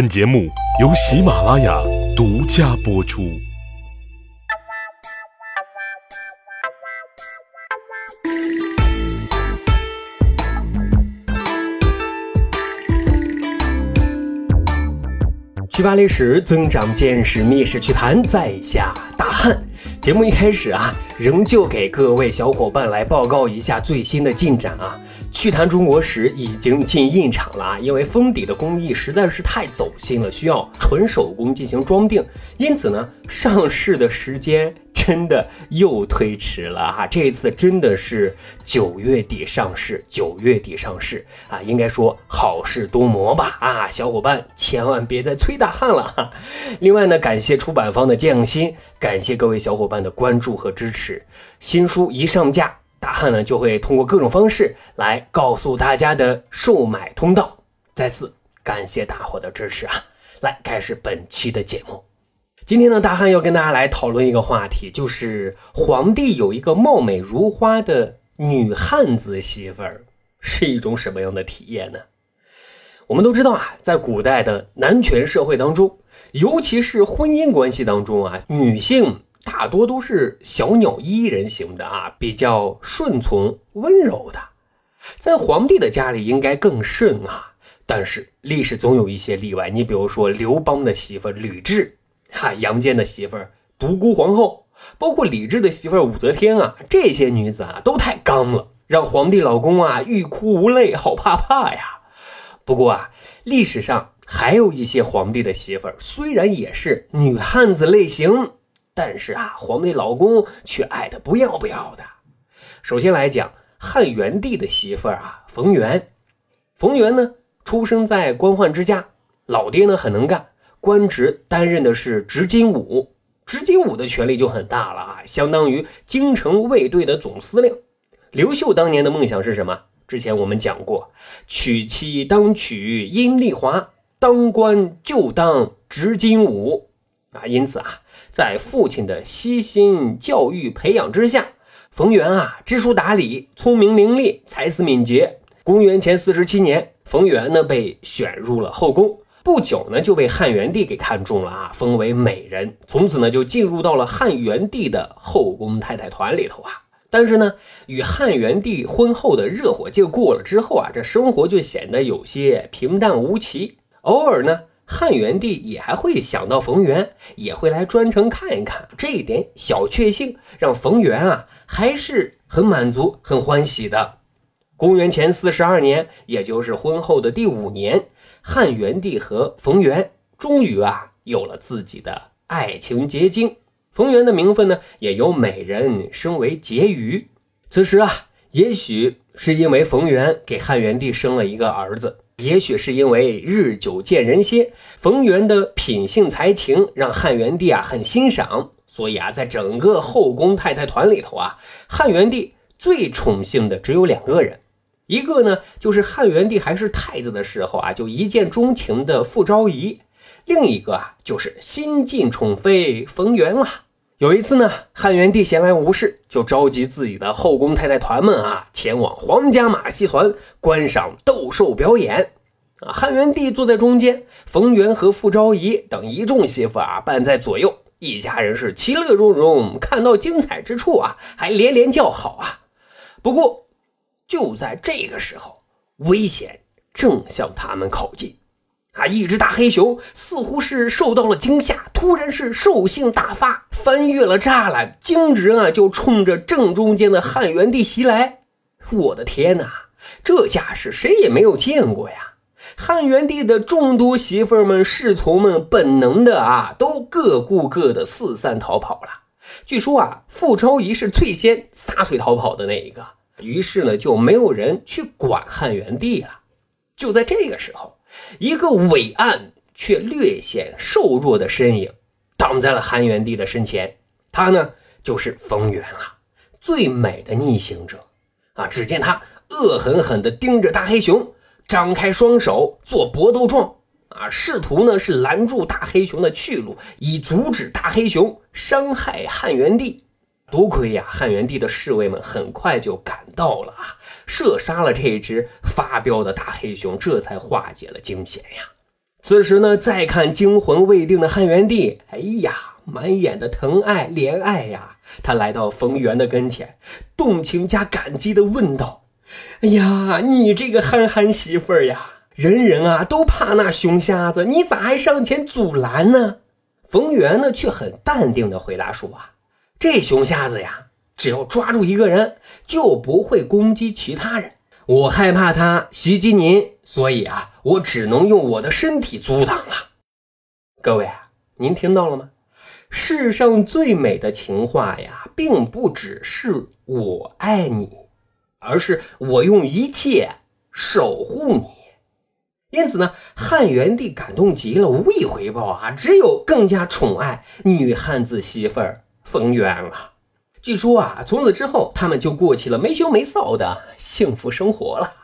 本节目由喜马拉雅独家播出。去巴历史，增长见识，密室趣谈，在下大汉。节目一开始啊，仍旧给各位小伙伴来报告一下最新的进展啊。趣谈中国史已经进印厂了啊，因为封底的工艺实在是太走心了，需要纯手工进行装订，因此呢，上市的时间真的又推迟了哈。这一次真的是九月底上市，九月底上市啊，应该说好事多磨吧啊，小伙伴千万别再催大汉了哈。另外呢，感谢出版方的匠心，感谢各位小伙伴的关注和支持。新书一上架，大汉呢就会通过各种方式来告诉大家的售买通道。再次感谢大伙的支持啊！来开始本期的节目。今天呢，大汉要跟大家来讨论一个话题，就是皇帝有一个貌美如花的女汉子媳妇儿，是一种什么样的体验呢？我们都知道啊，在古代的男权社会当中，尤其是婚姻关系当中啊，女性大多都是小鸟依人型的啊，比较顺从温柔的。在皇帝的家里应该更甚啊，但是历史总有一些例外。你比如说刘邦的媳妇吕雉，哈，杨坚的媳妇独孤皇后，包括李治的媳妇武则天啊，这些女子啊都太刚了，让皇帝老公啊欲哭无泪，好怕怕呀。不过啊，历史上还有一些皇帝的媳妇，虽然也是女汉子类型，但是啊，皇帝老公却爱的不要不要的。首先来讲，汉元帝的媳妇啊，冯媛。冯媛呢，出生在官宦之家，老爹呢很能干，官职担任的是执金吾。执金吾的权力就很大了啊，相当于京城卫队的总司令。刘秀当年的梦想是什么？之前我们讲过，娶妻当娶阴丽华，当官就当执金吾啊。因此啊，在父亲的悉心教育培养之下，冯源啊知书达理，聪明伶俐，才思敏捷。公元前四十七年，冯源呢被选入了后宫，不久呢就被汉元帝给看中了啊，封为美人，从此呢就进入到了汉元帝的后宫太太团里头啊。但是呢，与汉元帝婚后的热火劲过了之后啊，这生活就显得有些平淡无奇。偶尔呢，汉元帝也还会想到冯源，也会来专程看一看。这一点小确幸，让冯源啊还是很满足、很欢喜的。公元前四十二年，也就是婚后的第五年，汉元帝和冯源终于啊有了自己的爱情结晶。冯源的名分呢，也由美人升为婕妤。此时啊，也许是因为冯源给汉元帝生了一个儿子，也许是因为日久见人心，冯源的品性才情让汉元帝啊很欣赏，所以啊，在整个后宫太太团里头啊，汉元帝最宠幸的只有两个人，一个呢就是汉元帝还是太子的时候啊就一见钟情的傅昭仪。另一个啊，就是新晋宠妃冯源了。有一次呢，汉元帝闲来无事，就召集自己的后宫太太团们啊，前往皇家马戏团观赏斗兽表演。啊，汉元帝坐在中间，冯源和傅昭仪等一众媳妇啊伴在左右，一家人是其乐融融。看到精彩之处啊，还连连叫好啊。不过，就在这个时候，危险正向他们靠近。啊！一只大黑熊似乎是受到了惊吓，突然是兽性大发，翻越了栅栏，径直啊就冲着正中间的汉元帝袭来。我的天哪，这架势谁也没有见过呀！汉元帝的众多媳妇们、侍从们本能的啊，都各顾各的，四散逃跑了。据说啊，傅昭仪是最先撒腿逃跑的那一个，于是呢，就没有人去管汉元帝了。就在这个时候。一个伟岸却略显瘦弱的身影挡在了汉元帝的身前，他呢就是冯源啊，最美的逆行者啊！只见他恶狠狠地盯着大黑熊，张开双手做搏斗状啊，试图呢是拦住大黑熊的去路，以阻止大黑熊伤害汉元帝。多亏呀，汉元帝的侍卫们很快就赶到了啊，射杀了这只发飙的大黑熊，这才化解了惊险呀。此时呢，再看惊魂未定的汉元帝，哎呀，满眼的疼爱怜爱呀。他来到冯源的跟前，动情加感激的问道：“哎呀，你这个憨憨媳妇儿呀，人人啊都怕那熊瞎子，你咋还上前阻拦呢？”冯源呢，却很淡定的回答说：“啊，这熊瞎子呀，只要抓住一个人，就不会攻击其他人。我害怕他袭击您，所以啊，我只能用我的身体阻挡了。各位啊，您听到了吗？”世上最美的情话呀，并不只是我爱你，而是我用一切守护你。因此呢，汉元帝感动极了，无以回报啊，只有更加宠爱女汉子媳妇儿冯渊了。据说啊，从此之后，他们就过起了没羞没臊的幸福生活了。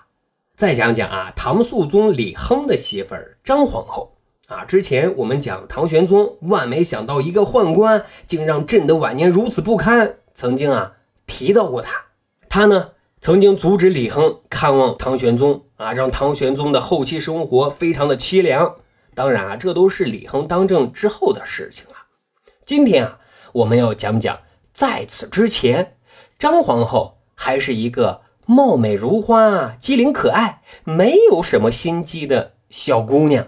再讲讲啊，唐肃宗李亨的媳妇儿张皇后。啊，之前我们讲唐玄宗，万没想到一个宦官竟让朕的晚年如此不堪。曾经啊提到过他，他呢曾经阻止李亨看望唐玄宗啊，让唐玄宗的后期生活非常的凄凉。当然啊，这都是李亨当政之后的事情了。今天啊，我们要讲讲在此之前，张皇后还是一个貌美如花、机灵可爱、没有什么心机的小姑娘。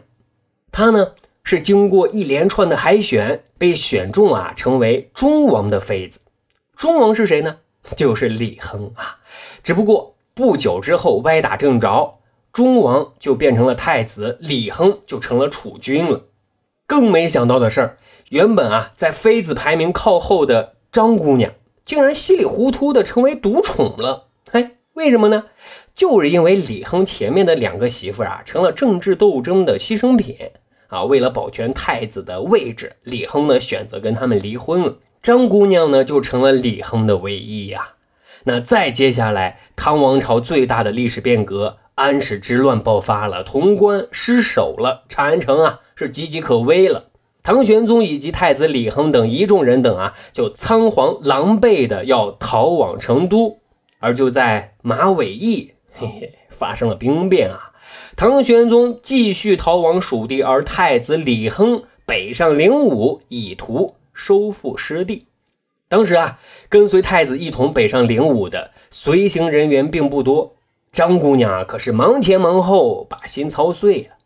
她呢是经过一连串的海选被选中啊，成为忠王的妃子。忠王是谁呢？就是李亨啊。只不过不久之后歪打正着，忠王就变成了太子，李亨就成了储君了。更没想到的事儿，原本啊在妃子排名靠后的张姑娘，竟然稀里糊涂的成为独宠了。嘿，为什么呢？就是因为李亨前面的两个媳妇啊，成了政治斗争的牺牲品啊。为了保全太子的位置，李亨呢选择跟他们离婚了。张姑娘呢就成了李亨的唯一呀。那再接下来，唐王朝最大的历史变革——安史之乱爆发了，潼关失守了，长安城啊是岌岌可危了。唐玄宗以及太子李亨等一众人等啊，就仓皇狼狈的要逃往成都，而就在马嵬驿。嘿嘿，发生了兵变啊！唐玄宗继续逃往蜀地，而太子李亨北上灵武，以图收复失地。当时啊，跟随太子一同北上灵武的随行人员并不多。张姑娘啊，可是忙前忙后，把心操碎了。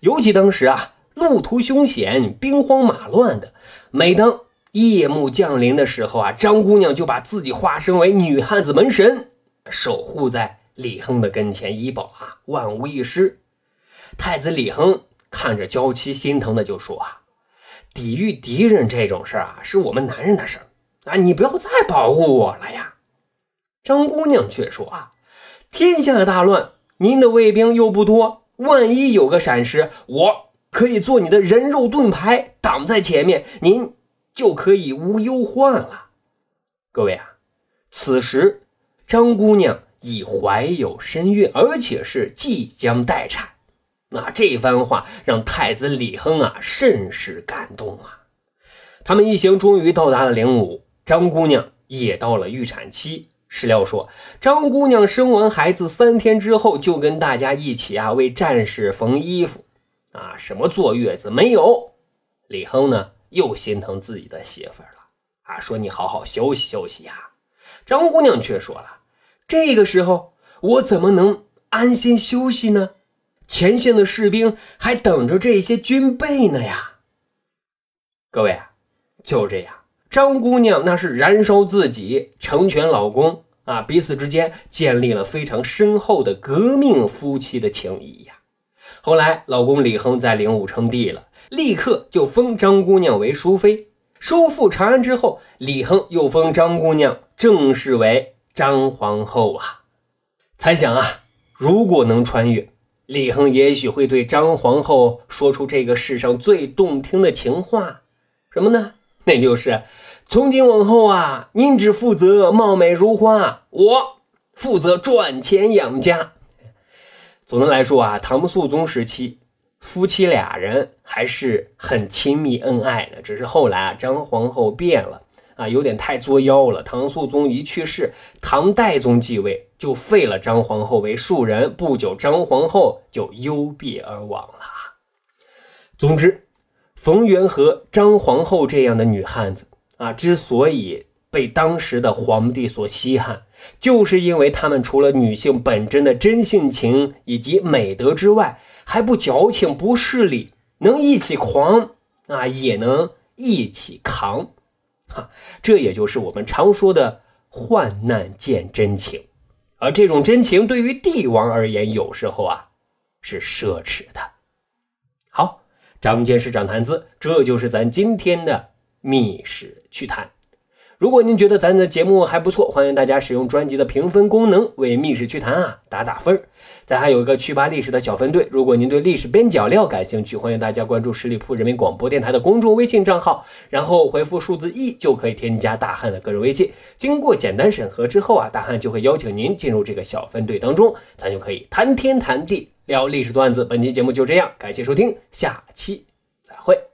尤其当时啊，路途凶险，兵荒马乱的，每当夜幕降临的时候啊，张姑娘就把自己化身为女汉子门神，守护在。李亨的跟前医保啊，万无一失。太子李亨看着娇妻，心疼的就说啊：“抵御敌人这种事儿啊，是我们男人的事儿啊，你不要再保护我了呀。”张姑娘却说啊：“天下大乱，您的卫兵又不多，万一有个闪失，我可以做你的人肉盾牌，挡在前面，您就可以无忧患了。”各位啊，此时张姑娘。已怀有身孕，而且是即将待产。那这番话让太子李亨啊甚是感动啊。他们一行终于到达了灵武，张姑娘也到了预产期。史料说，张姑娘生完孩子三天之后，就跟大家一起啊为战士缝衣服啊，什么坐月子没有。李亨呢又心疼自己的媳妇了啊，说你好好休息休息呀。张姑娘却说了。这个时候，我怎么能安心休息呢？前线的士兵还等着这些军备呢呀！各位啊，就这样，张姑娘那是燃烧自己成全老公啊，彼此之间建立了非常深厚的革命夫妻的情谊呀。后来，老公李亨在灵武称帝了，立刻就封张姑娘为淑妃。收复长安之后，李亨又封张姑娘正式为。张皇后啊，猜想啊，如果能穿越，李亨也许会对张皇后说出这个世上最动听的情话，什么呢？那就是从今往后啊，您只负责貌美如花，我负责赚钱养家。总的来说啊，唐肃宗时期夫妻俩人还是很亲密恩爱的，只是后来啊，张皇后变了。啊，有点太作妖了。唐肃宗一去世，唐代宗继位，就废了张皇后为庶人。不久，张皇后就幽闭而亡了。总之，冯元和、张皇后这样的女汉子啊，之所以被当时的皇帝所稀罕，就是因为他们除了女性本真的真性情以及美德之外，还不矫情、不势利，能一起狂啊，也能一起扛。哈，这也就是我们常说的患难见真情。而这种真情对于帝王而言，有时候啊是奢侈的。好，长见识，长谈资，这就是咱今天的密室趣谈。如果您觉得咱的节目还不错，欢迎大家使用专辑的评分功能为《密室趣谈》啊打打分儿。咱还有一个趣吧历史的小分队，如果您对历史边角料感兴趣，欢迎大家关注十里铺人民广播电台的公众微信账号，然后回复数字一就可以添加大汉的个人微信。经过简单审核之后啊，大汉就会邀请您进入这个小分队当中，咱就可以谈天谈地聊历史段子。本期节目就这样，感谢收听，下期再会。